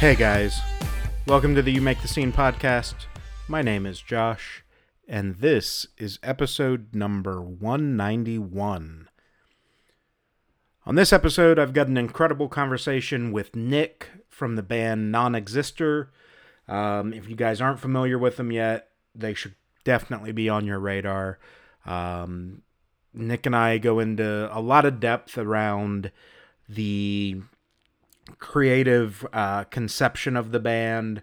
Hey guys, welcome to the You Make the Scene podcast. My name is Josh, and this is episode number 191. On this episode, I've got an incredible conversation with Nik from the band NONEXISTER. Um, if you guys aren't familiar with them yet, they should definitely be on your radar. Um, Nik and I go into a lot of depth around the creative uh, conception of the band,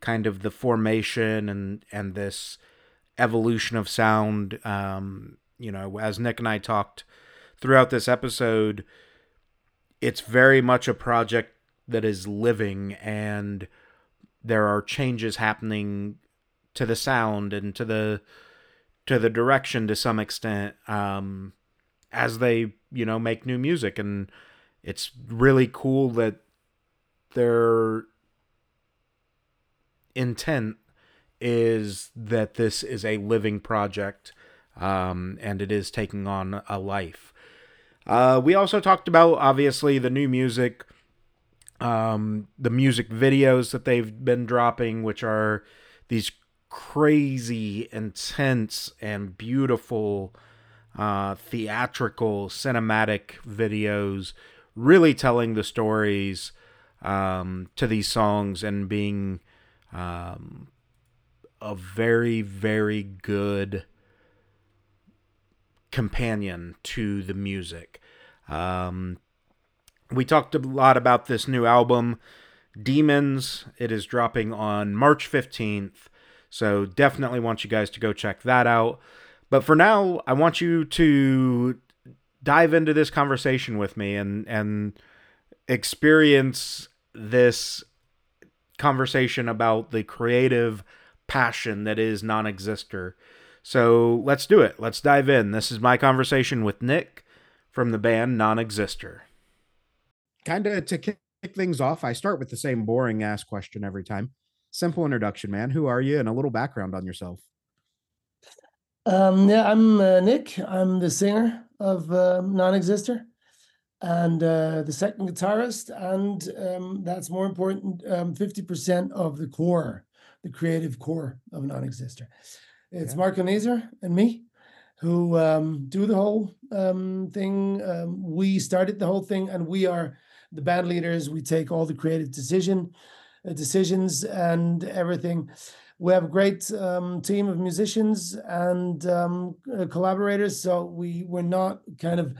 kind of the formation and and this evolution of sound. Um, you know, as Nik and I talked throughout this episode, it's very much a project that is living and there are changes happening to the sound and to the to the direction to some extent um, as they you know make new music and it's really cool that their intent is that this is a living project um, and it is taking on a life. Uh, we also talked about obviously the new music, um, the music videos that they've been dropping, which are these crazy, intense, and beautiful uh, theatrical cinematic videos, really telling the stories um, to these songs and being um, a very, very good companion to the music. Um, we talked a lot about this new album, Demons. It is dropping on March 15th. So definitely want you guys to go check that out. But for now, I want you to dive into this conversation with me and and experience this conversation about the creative passion that is NONEXISTER. So let's do it. Let's dive in. This is my conversation with Nik from the band NONEXISTER. Kind of to kick things off, I start with the same boring ass question every time. Simple introduction, man. Who are you, and a little background on yourself. Um, yeah, I'm uh, Nik. I'm the singer of uh, NONEXISTER and uh, the second guitarist, and um, that's more important. Um, fifty percent of the core, the creative core of NONEXISTER. It's yeah. Marco Neser and me who um, do the whole um, thing. Um, we started the whole thing, and we are the band leaders. We take all the creative decision uh, decisions and everything. We have a great um, team of musicians and um, uh, collaborators. So we we're not kind of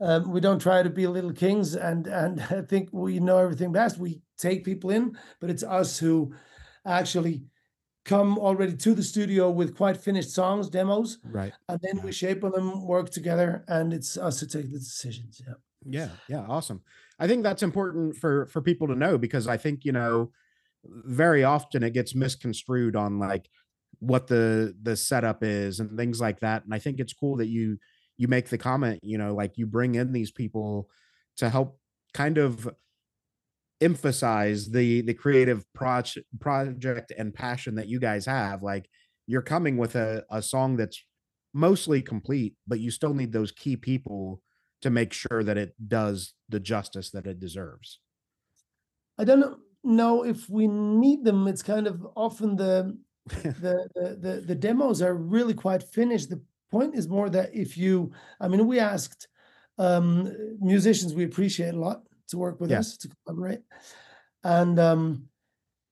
um, we don't try to be little kings and and I think we know everything best. We take people in, but it's us who actually come already to the studio with quite finished songs, demos, right? And then we shape them, work together, and it's us to take the decisions. Yeah, yeah, yeah. Awesome. I think that's important for for people to know because I think you know very often it gets misconstrued on like what the the setup is and things like that and i think it's cool that you you make the comment you know like you bring in these people to help kind of emphasize the the creative project project and passion that you guys have like you're coming with a, a song that's mostly complete but you still need those key people to make sure that it does the justice that it deserves i don't know know if we need them. It's kind of often the the, the, the the demos are really quite finished. The point is more that if you, I mean, we asked um, musicians we appreciate a lot to work with yeah. us to collaborate, and um,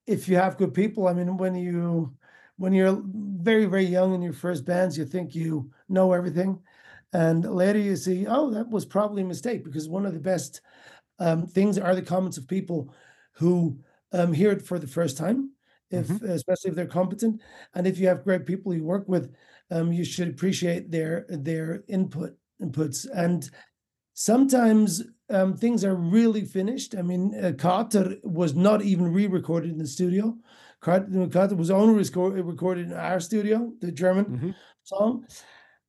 if you have good people, I mean, when you when you're very very young in your first bands, you think you know everything, and later you see, oh, that was probably a mistake because one of the best um, things are the comments of people who um, hear it for the first time, if mm-hmm. especially if they're competent, and if you have great people you work with, um, you should appreciate their their input inputs. And sometimes um, things are really finished. I mean, uh, Carter was not even re-recorded in the studio. Carter, Carter was only recorded in our studio, the German mm-hmm. song.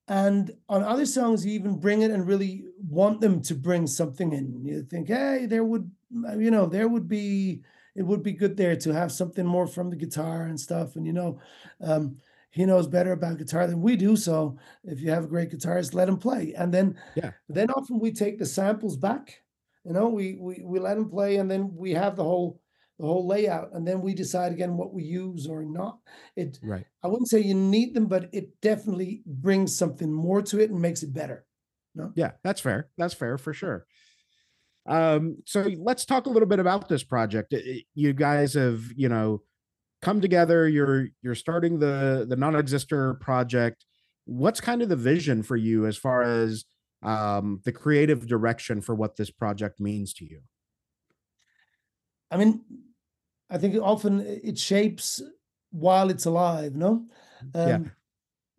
And on other songs, you even bring it and really want them to bring something in. You think, hey, there would, you know, there would be, it would be good there to have something more from the guitar and stuff. And you know, um, he knows better about guitar than we do. So if you have a great guitarist, let him play. And then, yeah, then often we take the samples back. You know, we we we let him play, and then we have the whole the whole layout, and then we decide again what we use or not. It Right. I wouldn't say you need them, but it definitely brings something more to it and makes it better. No? Yeah, that's fair. That's fair for sure. Um, so let's talk a little bit about this project. You guys have, you know, come together. You're you're starting the the NONEXISTER project. What's kind of the vision for you as far as um, the creative direction for what this project means to you? I mean, I think often it shapes while it's alive, no? Yeah. Um,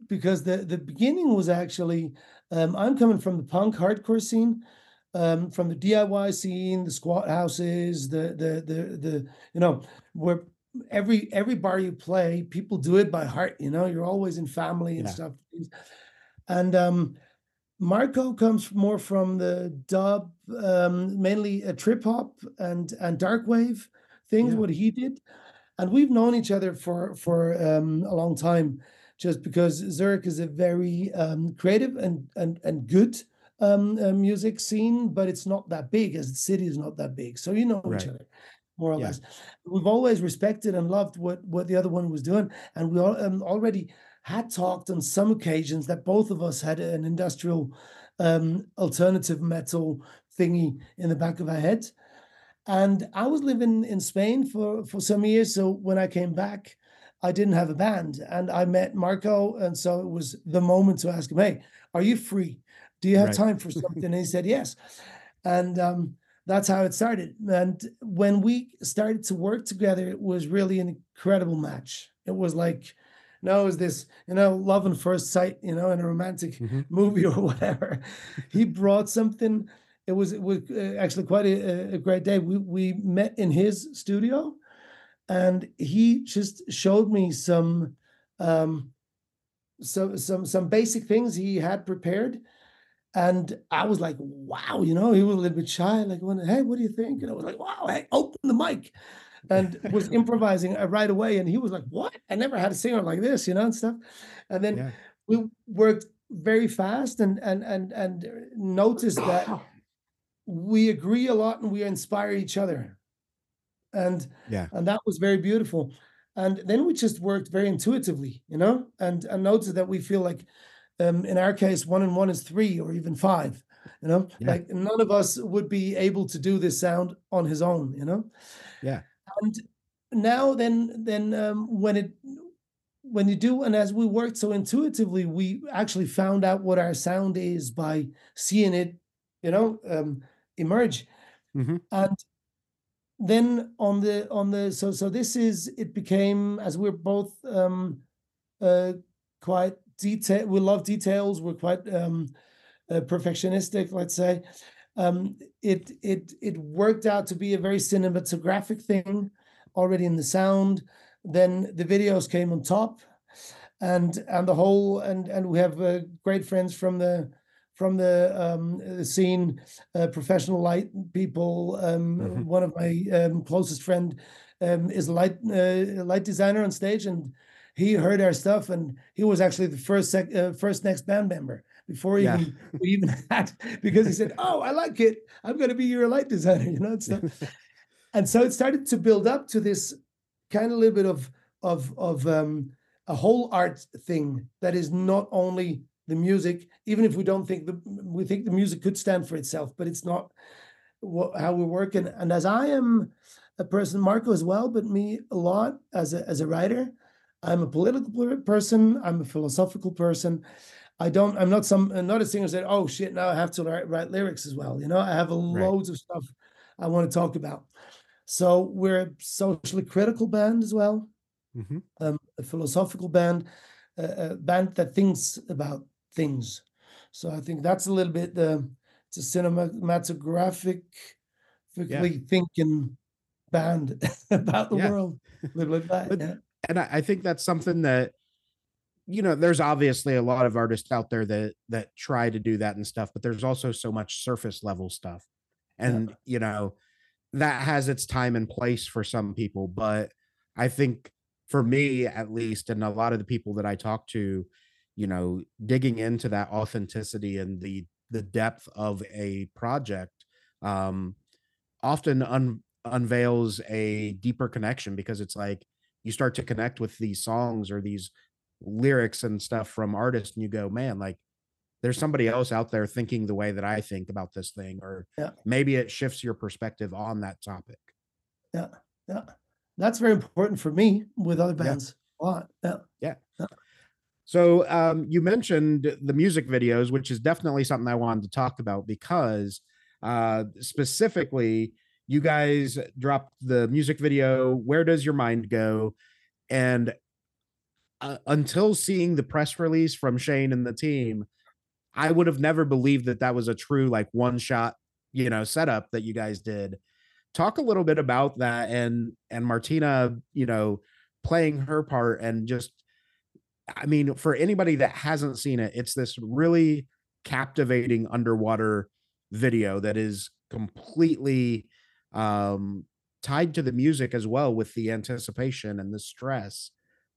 because the the beginning was actually um, I'm coming from the punk hardcore scene, um, from the DIY scene, the squat houses, the the the the you know where every every bar you play, people do it by heart. You know, you're always in family and Yeah. stuff. And um, Marco comes more from the dub, um, mainly a trip hop and and dark wave things. Yeah. What he did, and we've known each other for for um, a long time, just because Zurich is a very um, creative and and and good um, uh, music scene, but it's not that big as the city is not that big. So you know each other more or Yeah. less. We've always respected and loved what what the other one was doing, and we all, um, already had talked on some occasions that both of us had an industrial um, alternative metal thingy in the back of our heads. And I was living in Spain for for some years, so when I came back, I didn't have a band, and I met Marco, and so it was the moment to ask him, "Hey, are you free? Do you have Right. time for something?" And he said, "Yes," and um, that's how it started. And when we started to work together, it was really an incredible match. It was like, no, it was this, you know, love and first sight, you know, in a romantic Mhm. movie or whatever. He brought something. It was it was uh, actually quite a, a great day. We we met in his studio, and he just showed me some um some some some basic things he had prepared. And I was like, wow, you know, he was a little bit shy, like, when, hey, what do you think? And I was like, wow, hey, open the mic. And was improvising uh, right away. And he was like, what? I never had a singer like this, you know, and stuff. And then Yeah. we worked very fast and and and and noticed that we agree a lot and we inspire each other. And Yeah. and that was very beautiful. And then we just worked very intuitively, you know, and and noticed that we feel like um in our case one and one is three or even five, you know, Yeah. like none of us would be able to do this sound on his own, you know. Yeah. And now then then um when it when you do and as we worked so intuitively we actually found out what our sound is by seeing it you know um emerge Mhm. and then on the on the so so this is it became as we're both um uh quite detail we love details we're quite um uh, perfectionistic let's say. Um it it it worked out to be a very cinematographic thing already in the sound. Then the videos came on top and and the whole and and we have uh, great friends from the from the um the scene uh, professional light people. Um Mhm. one of my um closest friend um is a light uh, light designer on stage and he heard our stuff and he was actually the first sec- uh, first next band member before Yeah. even we even had because he said oh i like it. I'm going to be your light designer you know and stuff. And so it started to build up to this kind of little bit of of of um a whole art thing that is not only the music even if we don't think the we think the music could stand for itself but it's not what, how we're working and as i am a person marco as well but me a lot as a as a writer i'm a political person i'm a philosophical person i don't i'm not some I'm not a singer that oh shit now i have to write, write lyrics as well you know i have a loads of stuff i want to talk about so we're a socially critical band as well, Mhm. um, a philosophical band, a, a band that thinks about things. So I think that's a little bit the it's a cinematographic, thinking band about the Yeah. world. A little bit that, But- yeah. And I, I think that's something that you know there's obviously a lot of artists out there that that try to do that and stuff but there's also so much surface level stuff. And you know that has its time and place for some people but i think for me at least and a lot of the people that i talk to you know digging into that authenticity and the the depth of a project um often un, unveils a deeper connection because it's like you start to connect with these songs or these lyrics and stuff from artists and you go man like there's somebody else out there thinking the way that I think about this thing or Yeah. maybe it shifts your perspective on that topic. Yeah, yeah. That's very important for me with other Yeah. bands. A lot. Yeah. So um, you mentioned the music videos, which is definitely something I wanted to talk about because uh, specifically, you guys dropped the music video. Where does your mind go? And uh, until seeing the press release from Shane and the team, I would have never believed that that was a true like one shot, you know, setup that you guys did. Talk a little bit about that and and Martina, you know, playing her part and just I mean, for anybody that hasn't seen it, it's this really captivating underwater video that is completely um tied to the music as well with the anticipation and the stress.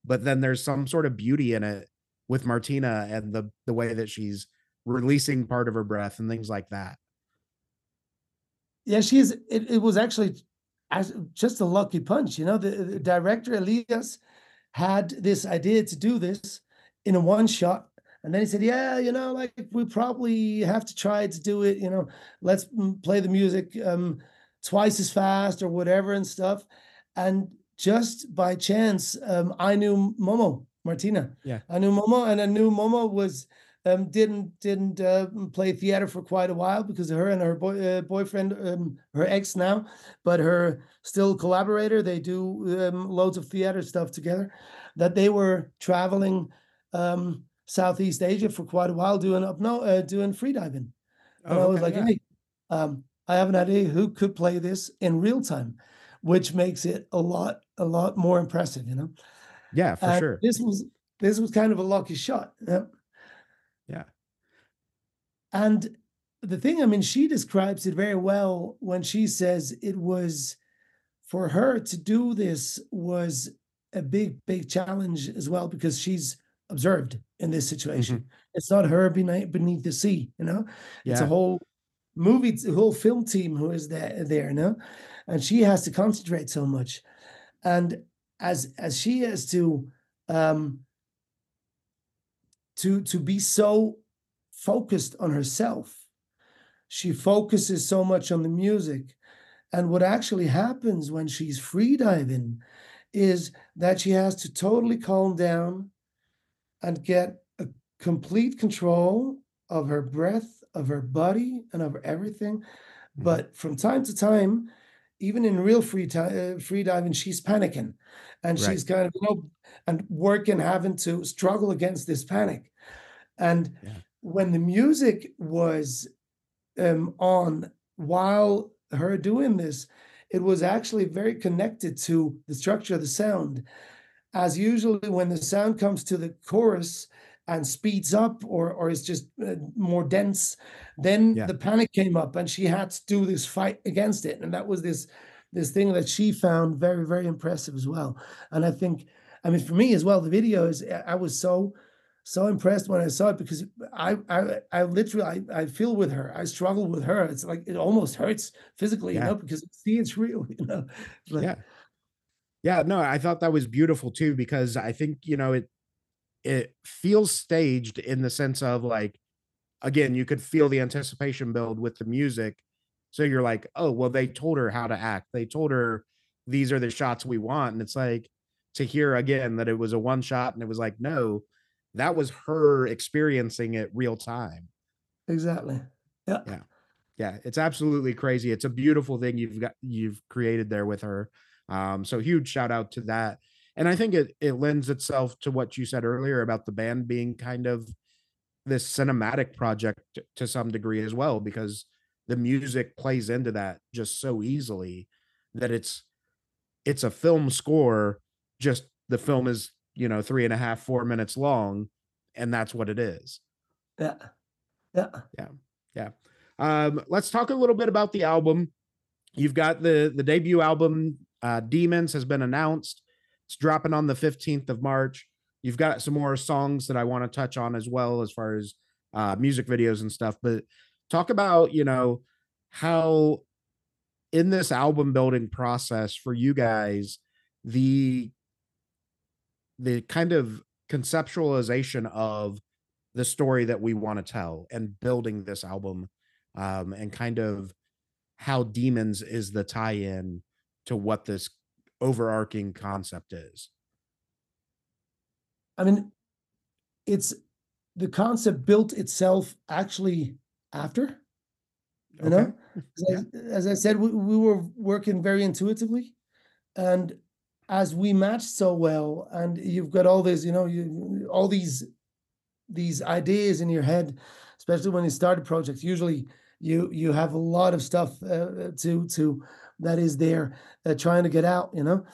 But then there's some sort of beauty in it with Martina and the the way that she's releasing part of her breath and things like that. Yeah, she is. It, it was actually just a lucky punch. You know, the, the director Elias had this idea to do this in a one shot. And then he said, Yeah, you know, like we probably have to try to do it, you know, let's mm, play the music um, twice as fast or whatever and stuff. And just by chance, um, I knew Momo, Martina. Yeah. I knew Momo, and I knew Momo was um, didn't didn't uh, play theater for quite a while because of her and her boy, uh, boyfriend, um, her ex now, but her still collaborator. They do um, loads of theater stuff together. That they were traveling um, Southeast Asia for quite a while doing up no uh, doing freediving. And I was like, yeah. hey, um, I have an idea who could play this in real time, which makes it a lot a lot more impressive, you know. yeah, for And sure. This was this was kind of a lucky shot. Yeah. Yeah. And the thing, I mean, she describes it very well when she says it was for her to do this was a big, big challenge as well because she's observed in this situation. Mm-hmm. It's not her beneath, beneath the sea, you know. It's a whole movie, a whole film team who is there, there, know, and she has to concentrate so much, and as as she has to um to to be so focused on herself she focuses so much on the music. And what actually happens when she's freediving is that she has to totally calm down and get a complete control of her breath of her body and of everything Mhm. but from time to time even in real free time uh, free diving she's panicking and Right. she's kind of you know and working having to struggle against this panic and Yeah. when the music was um, on while her doing this it was actually very connected to the structure of the sound as usually when the sound comes to the chorus and speeds up or or is just uh, more dense then Yeah. the panic came up and she had to do this fight against it. And that was this this thing that she found very very impressive as well. And i think i mean for me as well the video is i was so so impressed when i saw it because i i, I literally I, I feel with her. I struggle with her. It's like it almost hurts physically Yeah. you know because see it's real you know like, yeah. Yeah no i thought that was beautiful too because i think you know it it feels staged in the sense of like again you could feel the anticipation build with the music. So you're like oh well they told her how to act. They told her these are the shots we want and it's like to hear again that it was a one shot and it was like no that was her experiencing it real time. Exactly. Yeah Yeah. yeah it's absolutely crazy. It's a beautiful thing you've got you've created there with her. Um so huge shout out to that and i think it it lends itself to what you said earlier about the band being kind of this cinematic project to some degree as well because the music plays into that just so easily that it's it's a film score just the film is you know three and a half four minutes long and that's what it is yeah yeah yeah. Um, let's talk a little bit about the album. You've got the the debut album, uh, Demons, has been announced. It's dropping on the 15th of March. You've got some more songs that I want to touch on as well, as far as uh, music videos and stuff. But talk about, you know, how in this album building process for you guys, the the kind of conceptualization of the story that we want to tell and building this album um, and kind of how demons is the tie-in to what this overarching concept is i mean it's the concept built itself actually after you okay. know as, yeah. as, i said we, we were working very intuitively and as we matched so well and you've got all this you know you all these these ideas in your head especially when you start a project usually you you have a lot of stuff uh, to to that is there uh, trying to get out you know?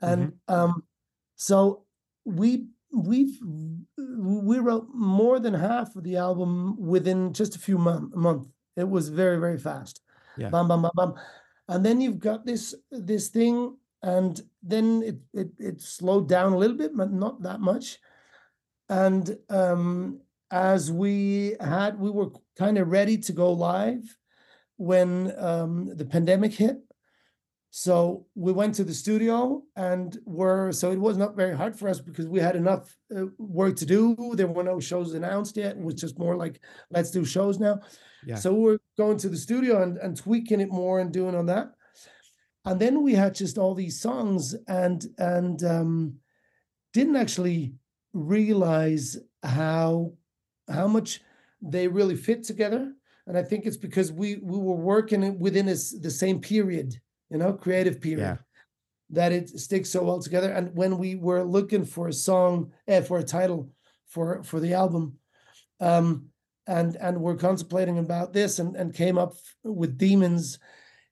And mm-hmm. um so we we've we wrote more than half of the album within just a few month month. It was very very fast. Yeah. bam bam bam bam and then you've got this this thing and then it, it it slowed down a little bit but not that much. And um as we had we were kind of ready to go live when um, the pandemic hit so we went to the studio and were so it was not very hard for us because we had enough uh, work to do. There were no shows announced yet. It was just more like let's do shows now. Yeah. so we are going to the studio and, and tweaking it more and doing on that. And then we had just all these songs and and um, didn't actually realize how how much they really fit together. And I think it's because we we were working within this, the same period, you know, creative period, yeah. that it sticks so well together. And when we were looking for a song, eh, for a title for for the album, um, and and we're contemplating about this and and came up with demons,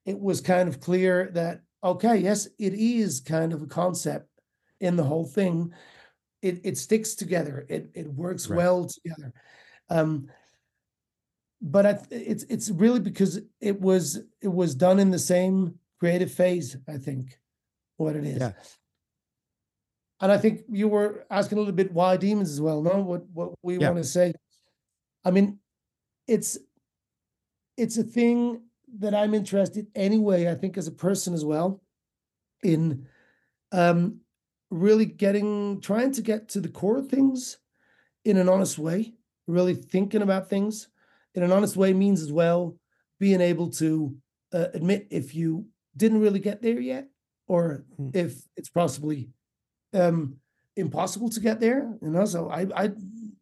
it was kind of clear that okay, yes, it is kind of a concept in the whole thing, it it sticks together. It it works right. well together. Um, but I, it's it's really because it was it was done in the same creative phase. I think what it is. Yeah. And I think you were asking a little bit why demons as well. No, what what we yeah. want to say. I mean, it's it's a thing that I'm interested anyway. I think as a person as well, in um, really getting trying to get to the core of things in an honest way really thinking about things in an honest way means as well being able to uh, admit if you didn't really get there yet or mm. if it's possibly um impossible to get there you know so i i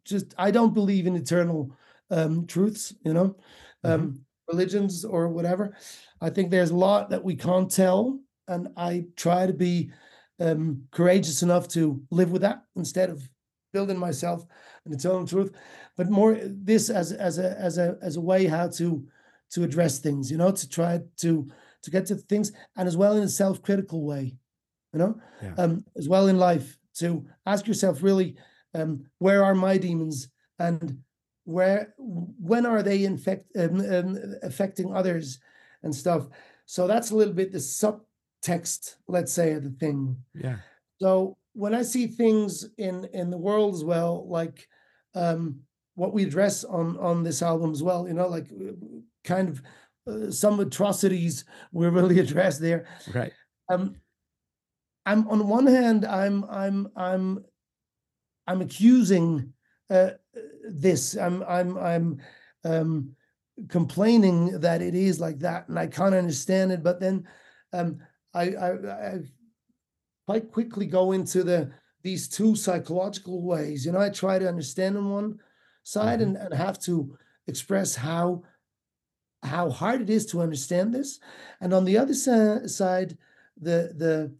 just i don't believe in eternal um truths you know um mm-hmm. religions or whatever i think there's a lot that we can't tell and i try to be um, courageous enough to live with that instead of building myself an eternal truth, but more this as as a as a as a way how to to address things, you know, to try to to get to things, and as well in a self-critical way, you know, yeah. um, as well in life to ask yourself really, um, where are my demons and where when are they infect um, um, affecting others and stuff. So that's a little bit the sub text, let's say, of the thing. Yeah. So when I see things in in the world as well, like um, what we address on on this album as well, you know, like uh, kind of uh, some atrocities were really addressed there. Right. Um, I'm on one hand, I'm I'm I'm I'm accusing uh, this. I'm I'm I'm um, complaining that it is like that, and I can't understand it. But then um, I, I, I quite quickly go into the these two psychological ways. You know, I try to understand on one side mm-hmm. and, and have to express how how hard it is to understand this, and on the other side, the the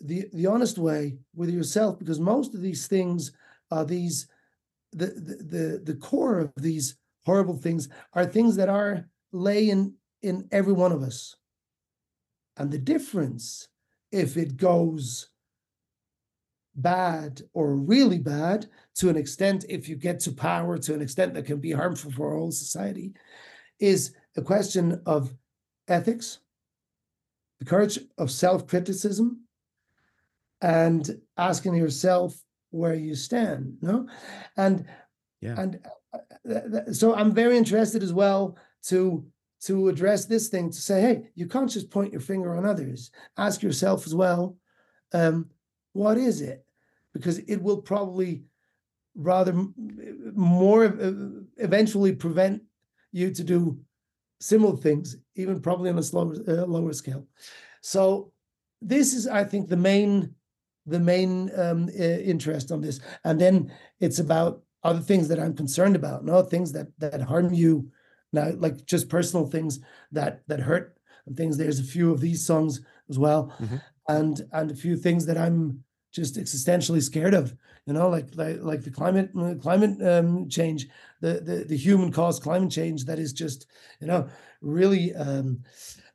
the the honest way with yourself, because most of these things are these the the the, the core of these horrible things are things that are lay in in every one of us. And the difference, if it goes bad or really bad to an extent, if you get to power to an extent that can be harmful for whole society, is a question of ethics, the courage of self criticism, and asking yourself where you stand. No, and yeah. and uh, uh, so I'm very interested as well to to address this thing to say, hey, you can't just point your finger on others. Ask yourself as well, um, what is it? Because it will probably rather more eventually prevent you to do similar things, even probably on a slower uh, lower scale. So this is, I think, the main the main um, interest on this, and then it's about other things that I'm concerned about, no things that that harm you, now like just personal things that that hurt and things. There's a few of these songs as well, mm-hmm. and and a few things that I'm just existentially scared of you know like like, like the climate uh, climate um, change the, the the human caused climate change that is just you know really um,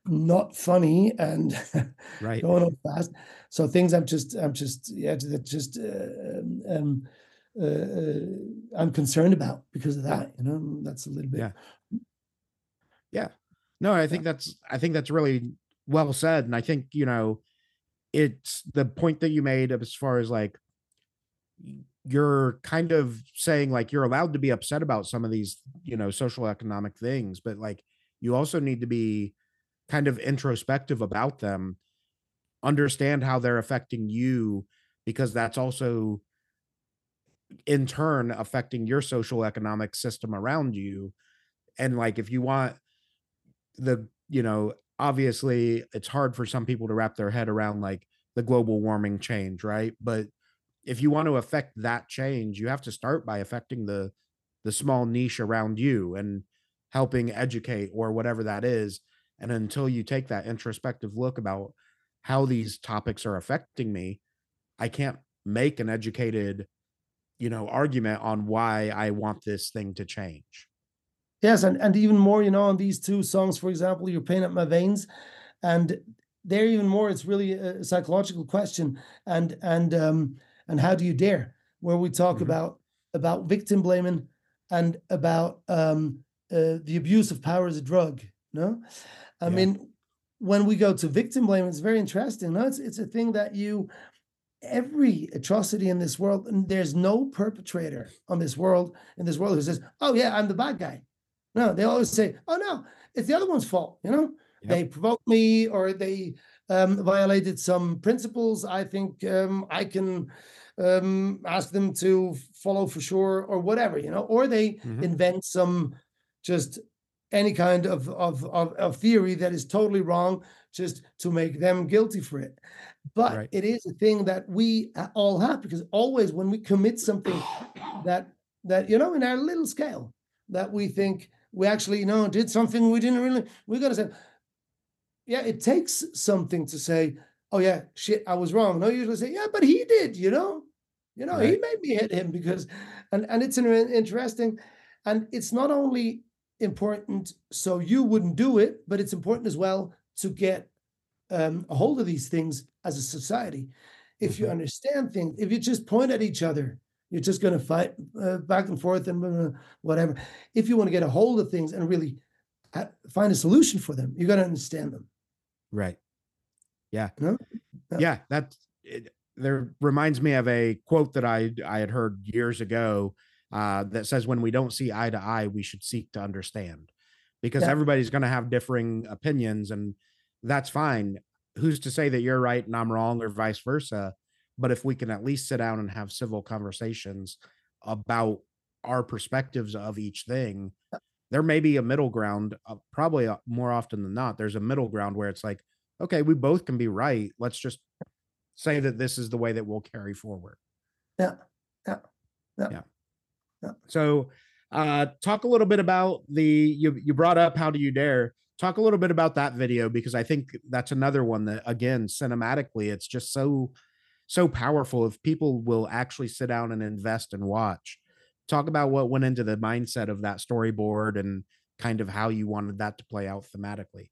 not funny and right. going on fast. So things i'm just i'm just yeah that just uh, um, uh, uh, i'm concerned about because of that you know that's a little bit yeah. Yeah. No i think that's i think that's really well said. And i think you know it's the point that you made as far as like you're kind of saying like you're allowed to be upset about some of these you know social economic things but like you also need to be kind of introspective about them understand how they're affecting you because that's also in turn affecting your social economic system around you and like if you want the you know obviously it's hard for some people to wrap their head around like the global warming change, right? But if you want to affect that change, you have to start by affecting the the small niche around you and helping educate or whatever that is. And until you take that introspective look about how these topics are affecting me, I can't make an educated, you know, argument on why I want this thing to change. Yes, and, and even more, you know, on these two songs, for example, You're Pain Up My Veins. And there even more, it's really a psychological question. And and um and how do you dare? Where we talk mm-hmm. about about victim blaming and about um uh, the abuse of power as a drug. No, I yeah. mean, when we go to victim blaming, it's very interesting. No, it's it's a thing that you every atrocity in this world, and there's no perpetrator on this world in this world who says, "Oh yeah, I'm the bad guy." No, they always say, "Oh no, it's the other one's fault." You know, yep. they provoked me or they um, violated some principles. I think um, I can um, ask them to follow for sure or whatever, you know, or they mm-hmm. invent some just any kind of, of, of, of, theory that is totally wrong just to make them guilty for it. But right. it is a thing that we all have because always when we commit something that that you know in our little scale that we think we actually you know did something we didn't really we're gonna say yeah, it takes something to say, oh yeah, shit, I was wrong. No, you usually say, yeah, but he did, you know, you know, right. he made me hit him because, and and it's an interesting, and it's not only important so you wouldn't do it, but it's important as well to get um, a hold of these things as a society. If mm-hmm. you understand things, if you just point at each other, you're just going to fight uh, back and forth and uh, whatever. If you want to get a hold of things and really uh, find a solution for them, you got to understand them. Right. Yeah. No? Yeah. That it, there reminds me of a quote that I I had heard years ago uh, that says, "When we don't see eye to eye, we should seek to understand," because yeah. everybody's going to have differing opinions, and that's fine. Who's to say that you're right and I'm wrong, or vice versa? But if we can at least sit down and have civil conversations about our perspectives of each thing, there may be a middle ground uh, probably uh, more often than not there's a middle ground where it's like okay we both can be right let's just say that this is the way that we'll carry forward yeah yeah yeah, yeah. yeah. so uh talk a little bit about the you you brought up how do you dare talk a little bit about that video because i think that's another one that again cinematically it's just so so powerful if people will actually sit down and invest and watch talk about what went into the mindset of that storyboard and kind of how you wanted that to play out thematically.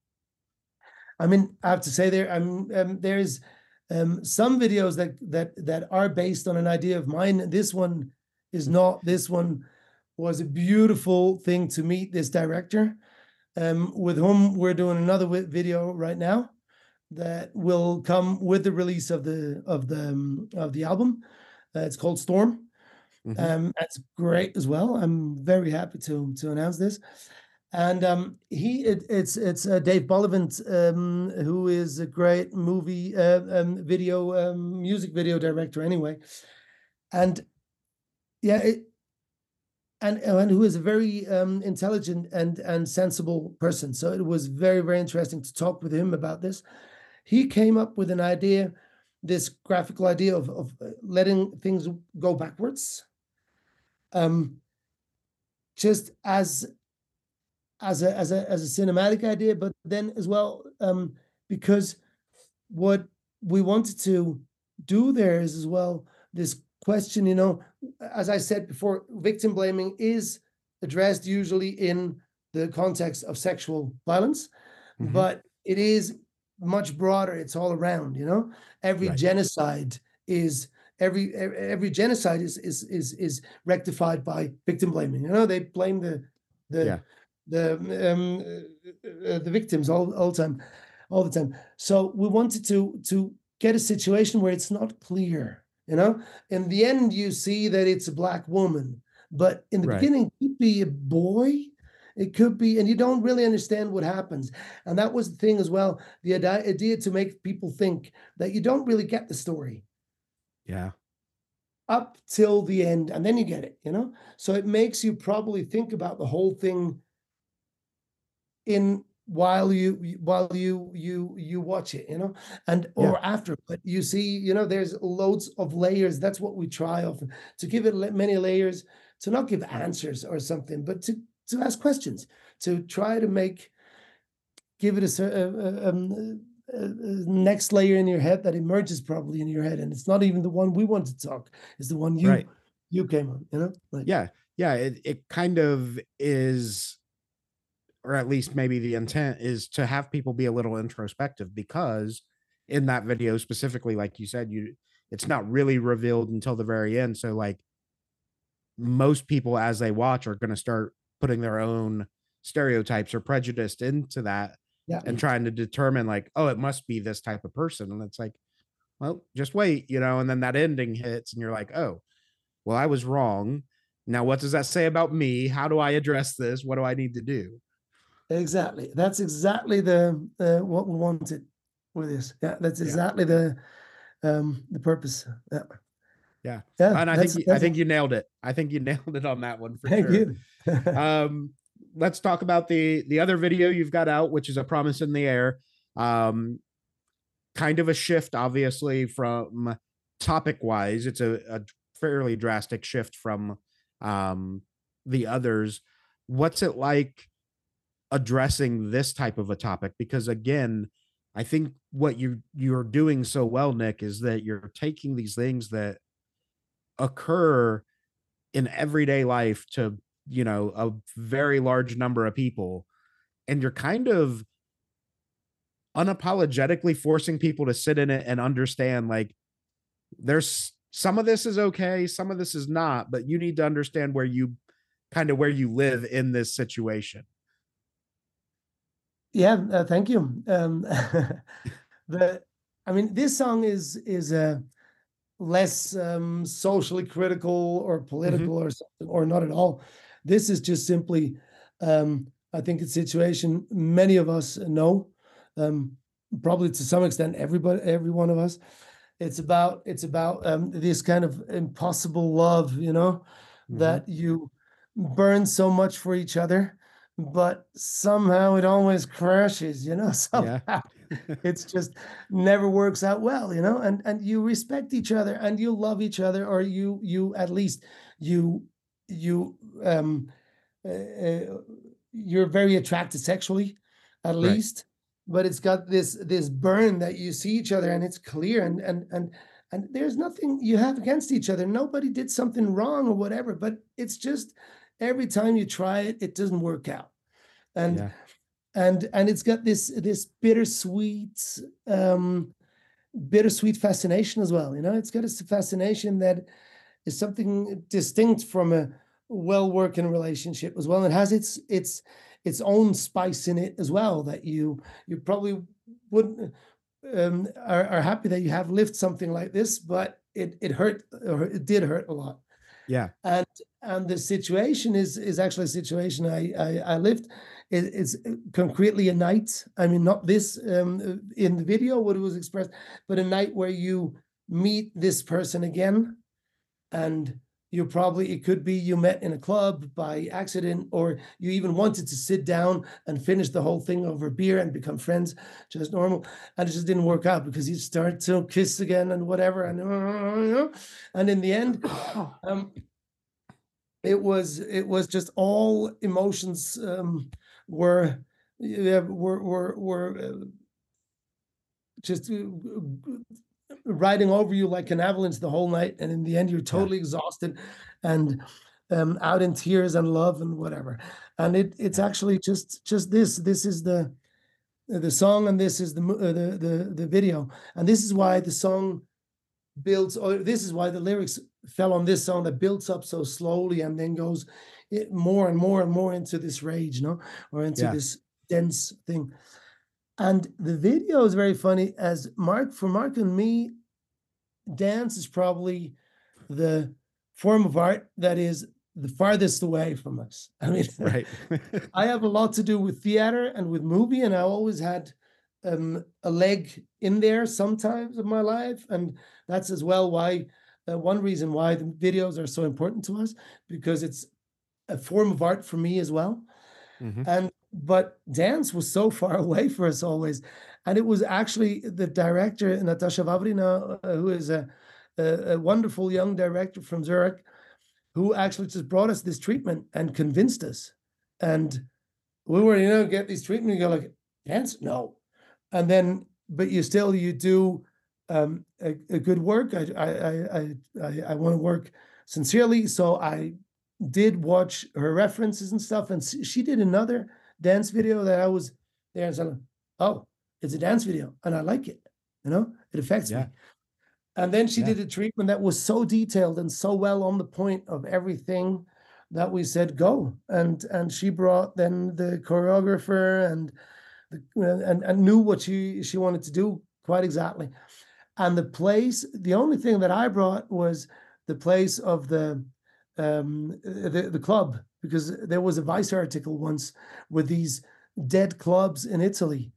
I mean, I have to say there, um, there's um, some videos that that that are based on an idea of mine. This one is not. This one was a beautiful thing to meet this director, um, with whom we're doing another video right now that will come with the release of the of the um, of the album. Uh, it's called Storm, Mm-hmm. Um, that's great as well. I'm very happy to to announce this. and um, he it, it's it's uh, Dave Bullivant, um, who is a great movie uh, um, video um, music video director anyway, and yeah, it, and and who is a very um, intelligent and and sensible person. So it was very very interesting to talk with him about this. He came up with an idea, this graphical idea of of uh, letting things go backwards. Um, just as as a as a as a cinematic idea, but then as well um, because what we wanted to do there is as well this question. You know, as I said before, victim blaming is addressed usually in the context of sexual violence, mm-hmm. but it is much broader. It's all around. You know, every right. genocide is every every genocide is is is is rectified by victim blaming. You know, they blame the the yeah the um, uh, the victims all all the time, all the time. So we wanted to to get a situation where it's not clear. You know, in the end, you see that it's a black woman, but in the right. beginning, it could be a boy. It could be, and you don't really understand what happens. And that was the thing as well. The idea to make people think that you don't really get the story. Yeah up till the end and then you get it you know so it makes you probably think about the whole thing in while you while you you you watch it you know and or yeah. after but you see you know there's loads of layers that's what we try often to give it many layers to not give answers or something but to to ask questions to try to make give it a, a, uh, uh, um, a, a, next layer in your head that emerges probably in your head and it's not even the one we want to talk it's the one you right. you came on you know like, yeah yeah it, it kind of is or at least maybe the intent is to have people be a little introspective because in that video specifically like you said you it's not really revealed until the very end so like most people as they watch are going to start putting their own stereotypes or prejudice into that yeah. and trying to determine like oh it must be this type of person and it's like well just wait you know and then that ending hits and you're like oh well i was wrong now what does that say about me how do i address this what do i need to do Exactly. That's exactly the uh, what we wanted with this. Yeah, that's exactly yeah. the um the purpose. Yeah. Yeah. Yeah. And I think you, I think you nailed it. I think you nailed it on that one for Thank sure. you. um let's talk about the the other video you've got out which is a promise in the air. Um kind of a shift obviously from topic wise. It's a, a fairly drastic shift from um the others. What's it like addressing this type of a topic because again i think what you you're doing so well nick is that you're taking these things that occur in everyday life to you know a very large number of people and you're kind of unapologetically forcing people to sit in it and understand like there's some of this is okay some of this is not but you need to understand where you kind of where you live in this situation yeah, uh, thank you. Um, the, I mean, this song is is uh, less um, socially critical or mm-hmm. political mm-hmm. or something, or not at all. This is just simply, um, I think, a situation many of us know, um, probably to some extent, everybody, every one of us. It's about it's about um, this kind of impossible love, you know, mm-hmm. that you burn so much for each other but somehow it always crashes, you know. Somehow yeah. it's just never works out well, you know. And and you respect each other and you love each other, or you you at least you you um uh, uh you're very attracted sexually, at right. least. But it's got this this burn that you see each other and it's clear and and and and there's nothing you have against each other. Nobody did something wrong or whatever, but it's just every time you try it, it doesn't work out. And yeah. and and it's got this this bittersweet um bittersweet fascination as well. You know, it's got a fascination that is something distinct from a well-working relationship as well. It has its its its own spice in it as well that you you probably wouldn't um, are, are happy that you have lived something like this, but it it hurt or it did hurt a lot. Yeah. And and the situation is is actually a situation I I, I lived. It, it's concretely a night. I mean, not this um, in the video what it was expressed, but a night where you meet this person again, and you probably it could be you met in a club by accident or you even wanted to sit down and finish the whole thing over beer and become friends just normal. And it just didn't work out because you start to kiss again and whatever and and in the end um it was it was just all emotions um were were were were uh, just uh, riding over you like an avalanche the whole night and in the end you're totally yeah. exhausted and um, out in tears and love and whatever. And it it's actually just just this this is the the song and this is the uh, the, the the video. And this is why the song builds or this is why the lyrics fell on this song that builds up so slowly and then goes it more and more and more into this rage you know or into yeah. this dense thing and the video is very funny as Mark, for Mark and me, dance is probably the form of art that is the farthest away from us. I mean, right. I have a lot to do with theater and with movie, and I always had um, a leg in there sometimes of my life, and that's as well why uh, one reason why the videos are so important to us because it's a form of art for me as well. Mm-hmm. And but dance was so far away for us always. And it was actually the director, Natasha Wawrina, uh, who is a, a, a, wonderful young director from Zurich, who actually just brought us this treatment and convinced us. And we were, you know, get these treatment, you go like, dance? No. And then, but you still, you do um, a, a good work. I, I, I, I, I want to work sincerely. So I did watch her references and stuff. And she did another dance video that I was there and said, oh, it's a dance video and I like it. You know, it affects yeah. me. And then she yeah. did a treatment that was so detailed and so well on the point of everything that we said go. And and she brought then the choreographer and the, and and knew what she she wanted to do quite exactly. And the place, the only thing that I brought was the place of the um the, the club because there was a Vice article once with these dead clubs in Italy.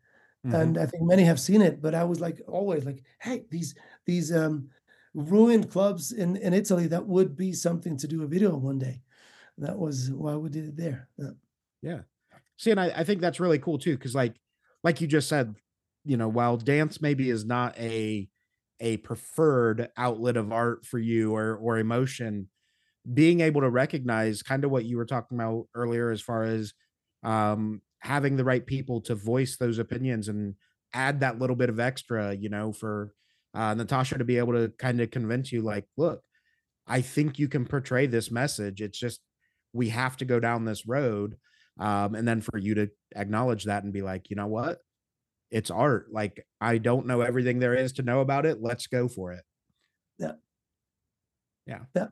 Mm-hmm. And I think many have seen it, but I was like always like, hey, these these um, ruined clubs in, in Italy that would be something to do a video one day. That was why we did it there. Yeah. yeah. See, and I, I think that's really cool too, because like like you just said, you know, while dance maybe is not a a preferred outlet of art for you or or emotion, being able to recognize kind of what you were talking about earlier as far as um, having the right people to voice those opinions and add that little bit of extra, you know, for uh, Natasha to be able to kind of convince you, like, look, I think you can portray this message. It's just we have to go down this road. Um, and then for you to acknowledge that and be like, you know what? It's art. Like, I don't know everything there is to know about it. Let's go for it. Yeah. Yeah. Yeah.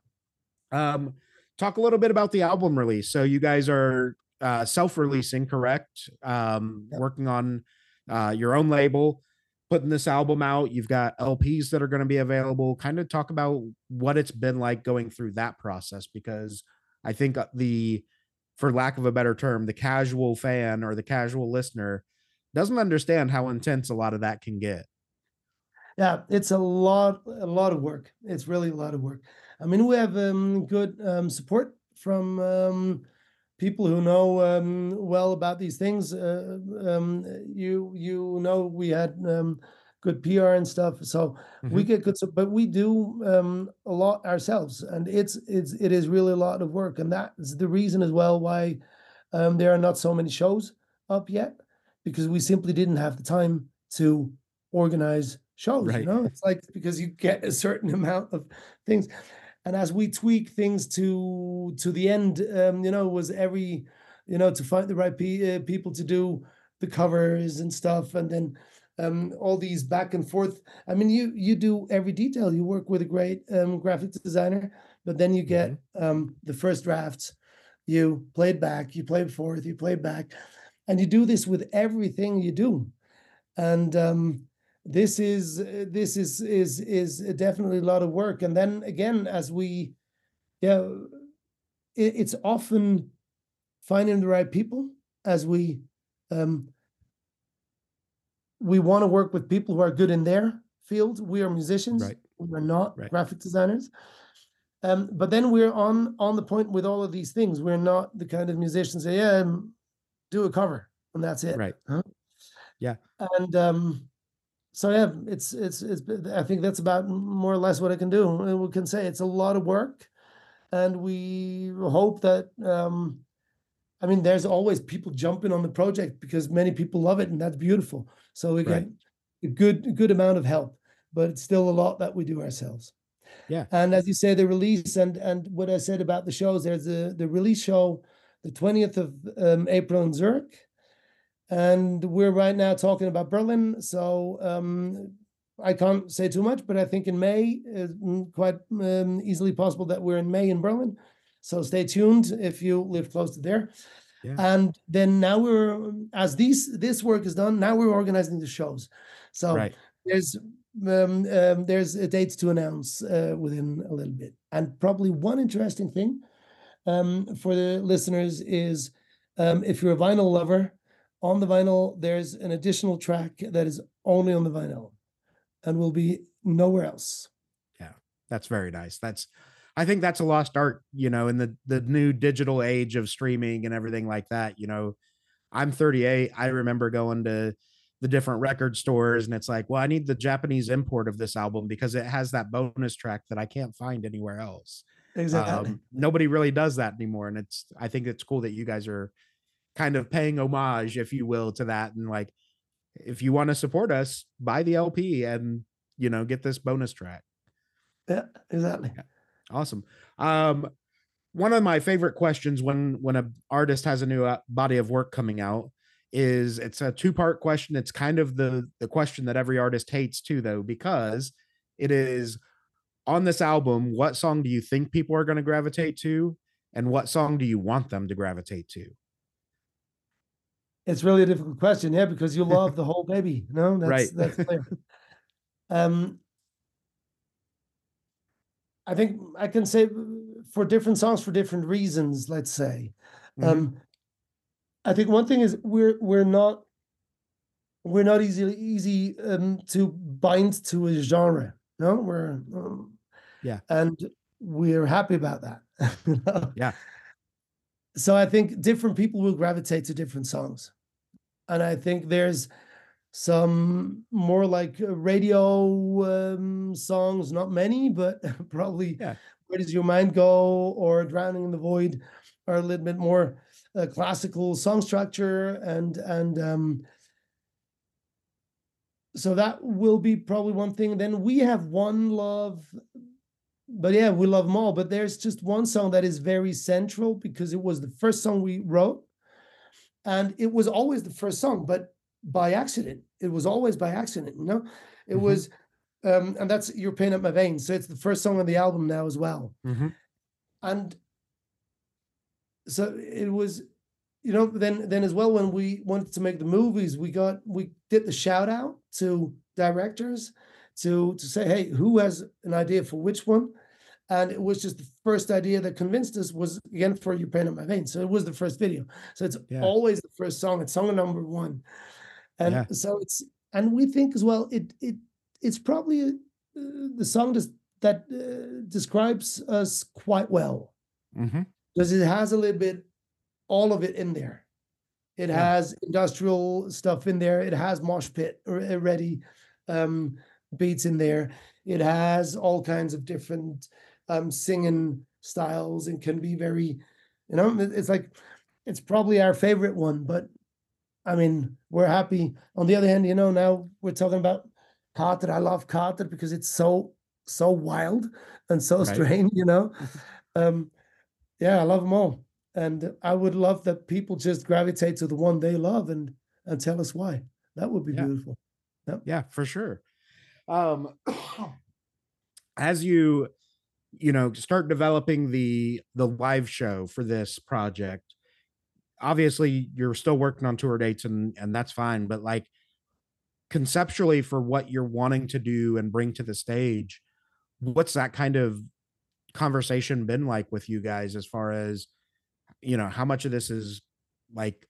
Um, talk a little bit about the album release. So you guys are uh, self-releasing, correct? Um, yep. Working on uh, your own label, putting this album out. You've got LPs that are going to be available. Kind of talk about what it's been like going through that process, because I think uh, the, for lack of a better term, the casual fan or the casual listener doesn't understand how intense a lot of that can get. Yeah, it's a lot, a lot of work. It's really a lot of work. I mean, we have um, good um, support from um, people who know um, well about these things. Uh, um, you you know we had um, good PR and stuff, so mm-hmm. we get good. But we do a lot ourselves, and it's it's it is really a lot of work, and that's the reason as well why there are not so many shows up yet, because we simply didn't have the time to organize shows. Right. You know, it's like because you get a certain amount of things and as we tweak things to to the end um, you know was every you know to find the right pe- uh, people to do the covers and stuff and then um, all these back and forth. I mean you you do every detail. You work with a great um, graphic designer but then you get mm-hmm. um, the first drafts. You play it back you play it forth you play it back and you do this with everything you do. And um, this is this is is is definitely a lot of work and then again as we yeah, it, it's often finding the right people as we um, we want to work with people who are good in their field. We are musicians. Right. We're not Right. graphic designers. Um, but then we're on on the point with all of these things. We're not the kind of musicians say, yeah, um, do a cover and that's it. Right. Huh? Yeah. And um, so yeah, it's it's it's. I think that's about more or less what I can do. And We can say it's a lot of work, and we hope that. Um, I mean, there's always people jumping on the project because many people love it, and that's beautiful. So we Right. get a good good amount of help, but it's still a lot that we do ourselves. Yeah. And as you say, the release and and what I said about the shows, there's the the release show, the twentieth of um, April in Zurich, and we're right now talking about Berlin. So um, I can't say too much, but I think in May is mm, quite um, easily possible that we're in May in Berlin. So stay tuned if you live close to there. Yeah. And then now we're as these this work is done. Now we're organizing the shows. So Right. there's um, um, there's a dates to announce uh, within a little bit, and probably one interesting thing um, for the listeners is um, if you're a vinyl lover, on the vinyl there's an additional track that is only on the vinyl, and will be nowhere else. Yeah, that's very nice. That's I think that's a lost art, you know, in the the new digital age of streaming and everything like that, you know. I'm 38. I remember going to the different record stores and it's like, well, I need the Japanese import of this album because it has that bonus track that I can't find anywhere else. Exactly. Um, nobody really does that anymore and it's I think it's cool that you guys are kind of paying homage if you will to that and like if you want to support us, buy the LP and you know, get this bonus track. yeah, exactly. Awesome. Um, one of my favorite questions when when a artist has a new uh, body of work coming out is it's a two part question. It's kind of the the question that every artist hates too, though, because it is on this album. What song do you think people are going to gravitate to, and what song do you want them to gravitate to? It's really a difficult question, yeah, because you love the whole baby. No, that's Right. that's clear. um, I think I can say for different songs for different reasons. Let's say, Mhm. um, I think one thing is we're we're not we're not easily easy um, to bind to a genre. No, we're um, Yeah. and we're happy about that. Yeah. So I think different people will gravitate to different songs, and I think there's some more like uh, radio um, songs, not many, but probably Yeah. "Where Does Your Mind Go" or "Drowning in the Void" are a little bit more uh, classical song structure and and um, so that will be probably one thing. Then we have one love, but yeah, we love them all. But there's just one song that is very central because it was the first song we wrote, and it was always the first song, but by accident. It was always by accident, you know. It Mhm. was, um, and that's "You're Pain Up My Veins." So it's the first song on the album now as well Mhm. and so it was you know then then as well when we wanted to make the movies we got we did the shout out to directors to to say hey who has an idea for which one and it was just the first idea that convinced us was again for you pain on my veins so it was the first video so it's Yeah. always the first song it's song number one and Yeah. so it's and we think as well it it it's probably uh, the song des- that uh, describes us quite well Mhm. because it has a little bit all of it in there. It Yeah. has industrial stuff in there. It has mosh pit or- ready um, beats in there. It has all kinds of different um, singing styles and can be very, you know, it's like it's probably our favorite one. But I mean, we're happy. On the other hand, you know, now we're talking about Carter. I love Carter because it's so so wild and so Right. strange. You know, um, yeah, I love them all, and I would love that people just gravitate to the one they love and and tell us why. That would be Yeah. beautiful. Yeah, for sure. Um, as you, you know, start developing the the live show for this project, obviously you're still working on tour dates and and that's fine, but like conceptually for what you're wanting to do and bring to the stage, what's that kind of conversation been like with you guys as far as you know how much of this is like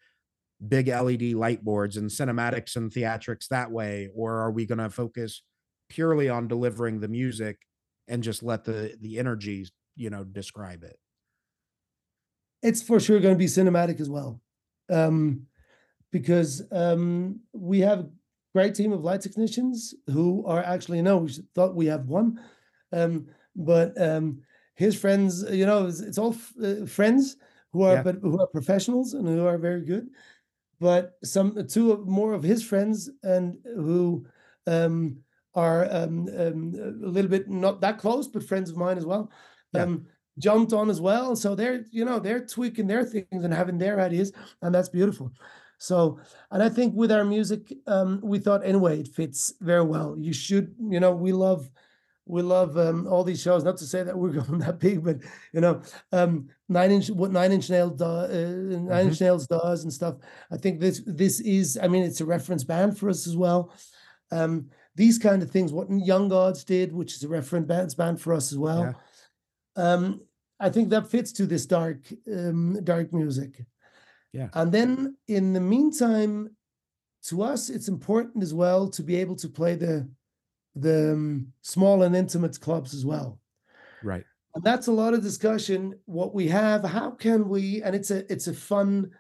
big LED light boards and cinematics and theatrics that way or are we going to focus purely on delivering the music and just let the the energy you know describe it it's for sure going to be cinematic as well um because um we have a great team of light technicians who are actually no we thought we have one um but um his friends you know it's, it's all uh, friends who are Yeah. but who are professionals and who are very good but some two more of his friends and who um are um, um a little bit not that close but friends of mine as well Yeah. um jumped on as well so they're you know they're tweaking their things and having their ideas and that's beautiful so and i think with our music um we thought anyway it fits very well you should you know we love we love um, all these shows. Not to say that we're going that big, but you know, um, nine inch what nine inch nail do, uh, nine inch nails does and stuff. I think this this is. I mean, it's a reference band for us as well. Um, these kind of things, what Young Gods did, which is a reference band, band for us as well. Um, I think that fits to this dark, um, dark music. Yeah. And then in the meantime, to us, it's important as well to be able to play the the um, small and intimate clubs as well. right And that's a lot of discussion. What we have, how can we? And it's a it's a fun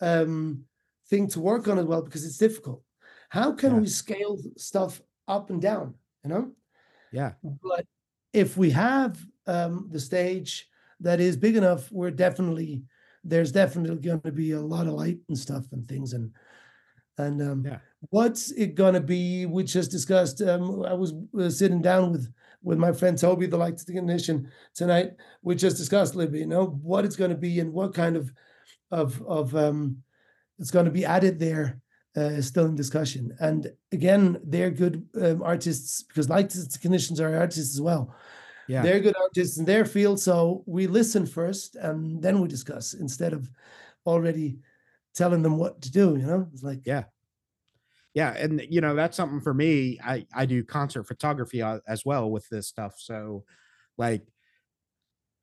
um, thing to work on as well because it's difficult. How can Yeah. we scale stuff up and down? You know, yeah but if we have um, the stage that is big enough, we're definitely there's definitely going to be a lot of light and stuff and things and and um, Yeah. what's it going to be? We just discussed. Um, I was uh, sitting down with with my friend Toby, the light technician, tonight. We just discussed Libby, you know, what it's going to be and what kind of of of um, it's going to be added there. Uh, is still in discussion, and again, they're good um, artists because light technicians are artists as well. Yeah. They're good artists in their field so we listen first and then we discuss instead of already telling them what to do you know? It's like Yeah. yeah and you know that's something for me. I i do concert photography as well with this stuff so like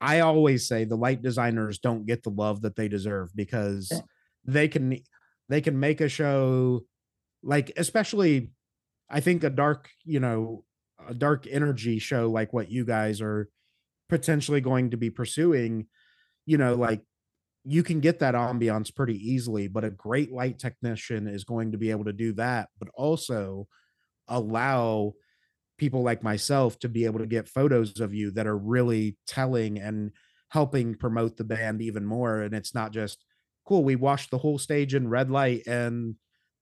i always say the light designers don't get the love that they deserve because Yeah. they can they can make a show like especially i think a dark you know a dark energy show like what you guys are potentially going to be pursuing you know like you can get that ambiance pretty easily, but a great light technician is going to be able to do that, but also allow people like myself to be able to get photos of you that are really telling and helping promote the band even more. And it's not just cool, we washed the whole stage in red light and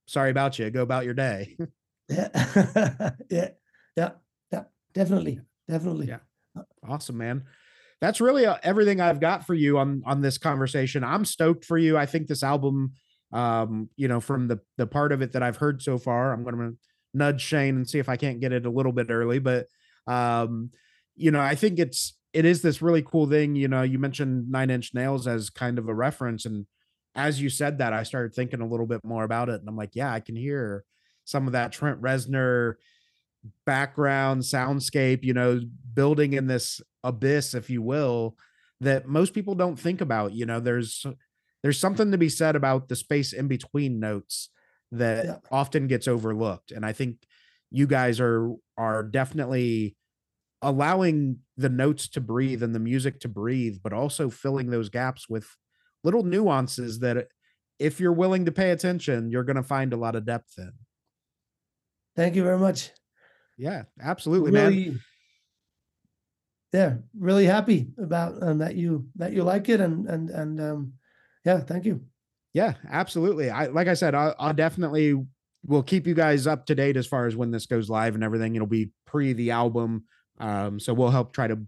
sorry about you, go about your day. yeah yeah yeah yeah definitely definitely Yeah. Awesome, man. That's really uh, everything I've got for you on on this conversation. I'm stoked for you. I think this album, um, you know, from the the part of it that I've heard so far, I'm going to nudge Shane and see if I can't get it a little bit early. But, um, you know, I think it's it is this really cool thing. You know, you mentioned Nine Inch Nails as kind of a reference, and as you said that, I started thinking a little bit more about it, and I'm like, yeah, I can hear some of that Trent Reznor background soundscape you know building in this abyss if you will that most people don't think about you know there's there's something to be said about the space in between notes that Yeah. often gets overlooked and i think you guys are are definitely allowing the notes to breathe and the music to breathe but also filling those gaps with little nuances that if you're willing to pay attention you're going to find a lot of depth in thank you very much yeah absolutely man yeah really happy about um, that you that you like it and and and um yeah thank you Yeah, absolutely. I like I said, I'll, I'll definitely will keep you guys up to date as far as when this goes live and everything. It'll be pre the album, um, so we'll help try to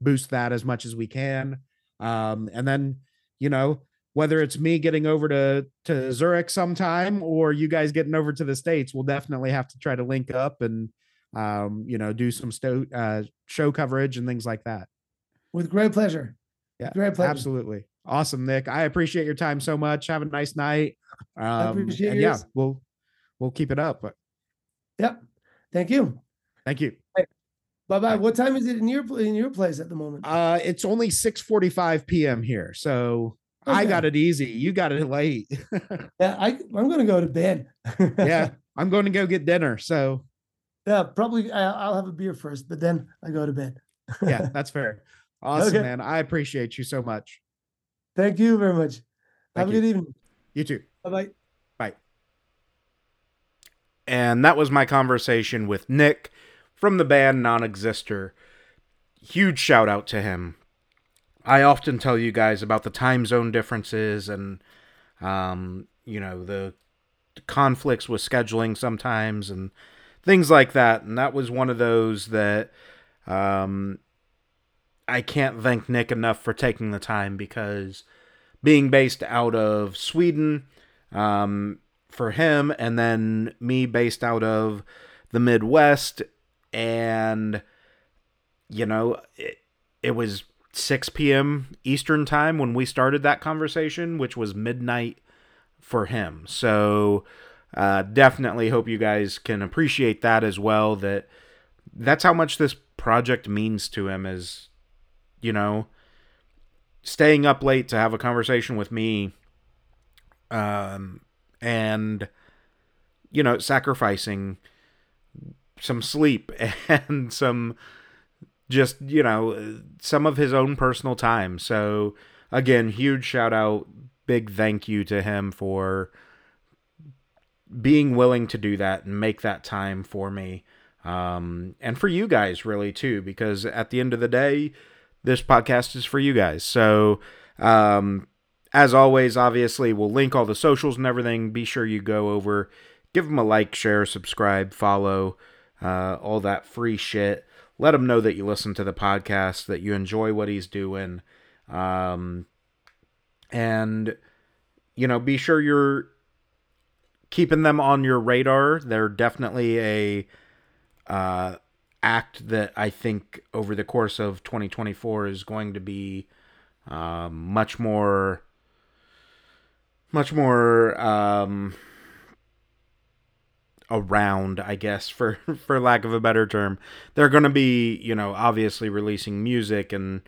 boost that as much as we can. Um, and then you know whether it's me getting over to to Zurich sometime or you guys getting over to the states, we'll definitely have to try to link up and um, you know do some sto- uh, show coverage and things like that. with great pleasure Yeah, great pleasure Absolutely. Awesome, Nik. I appreciate your time so much. Have a nice night. Um, appreciate and yeah, we'll we'll keep it up. But yeah thank you thank you. Bye bye. What time is it in your in your place at the moment? Uh, it's only six forty five p.m. here, so okay. I got it easy. You got it late. yeah, I I'm gonna go to bed. yeah, I'm going to go get dinner. So yeah, probably I'll have a beer first, but then I go to bed. yeah, that's fair. Awesome, okay. man. I appreciate you so much. Thank you very much. Thank have you. a good evening. You too. Bye bye. Bye. And that was my conversation with Nik from the band NONEXISTER. Huge shout out to him. I often tell you guys about the time zone differences and, um, you know, the conflicts with scheduling sometimes and things like that. And that was one of those that um, I can't thank Nik enough for taking the time because being based out of Sweden um, for him, and then me based out of the Midwest, and you know, it, it was 6 p.m. Eastern time when we started that conversation, which was midnight for him. So uh, definitely hope you guys can appreciate that as well. That that's how much this project means to him. Is you know, staying up late to have a conversation with me, um, and you know, sacrificing some sleep and some just you know some of his own personal time. So again, huge shout out, big thank you to him for being willing to do that and make that time for me. Um, and for you guys really too, because at the end of the day, this podcast is for you guys. So, um, as always, obviously, we'll link all the socials and everything. Be sure you go over, give them a like, share, subscribe, follow, uh, all that free shit let him know that you listen to the podcast, that you enjoy what he's doing. Um, and, you know, be sure you're keeping them on your radar. They're definitely a uh, act that I think over the course of 2024 is going to be um, much more, much more. Um, around, I guess, for for lack of a better term. They're going to be, you know, obviously releasing music and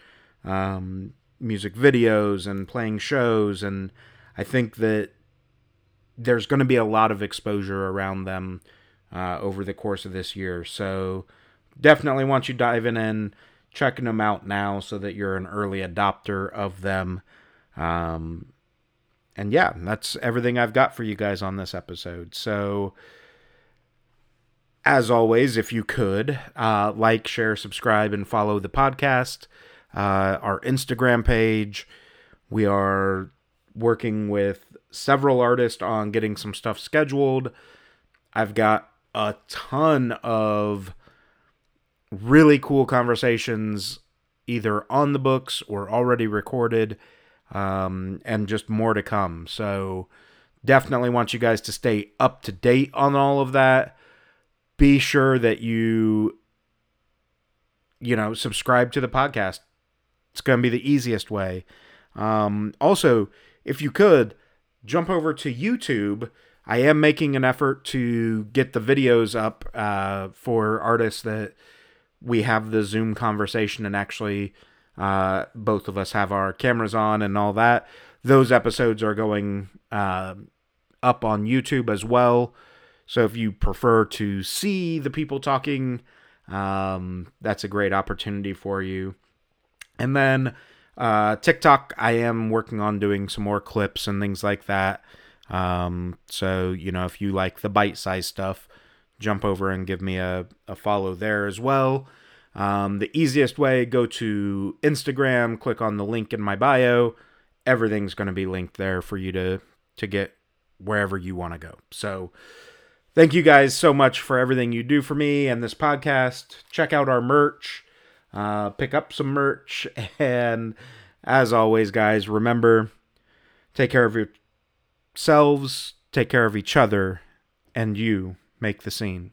um, music videos and playing shows, and I think that there's going to be a lot of exposure around them uh, over the course of this year. So definitely want you diving in, checking them out now, so that you're an early adopter of them. Um, and yeah, that's everything I've got for you guys on this episode. So as always, if you could, uh, like, share, subscribe, and follow the podcast, uh, our Instagram page. We are working with several artists on getting some stuff scheduled. I've got a ton of really cool conversations either on the books or already recorded, um, and just more to come. So, definitely want you guys to stay up to date on all of that be sure that you you know subscribe to the podcast. It's going to be the easiest way. Um, also if you could jump over to youtube. I am making an effort to get the videos up uh, for artists that we have the zoom conversation and actually uh, both of us have our cameras on and all that. Those episodes are going uh, up on youtube as well so if you prefer to see the people talking, um, that's a great opportunity for you. And then uh, TikTok, I am working on doing some more clips and things like that. Um, so, you know, if you like the bite size stuff, jump over and give me a, a follow there as well. Um, the easiest way, go to Instagram, click on the link in my bio. Everything's going to be linked there for you to to get wherever you want to go. So, Thank you guys so much for everything you do for me and this podcast. Check out our merch, uh, pick up some merch, and as always, guys, remember take care of yourselves, take care of each other, and you make the scene.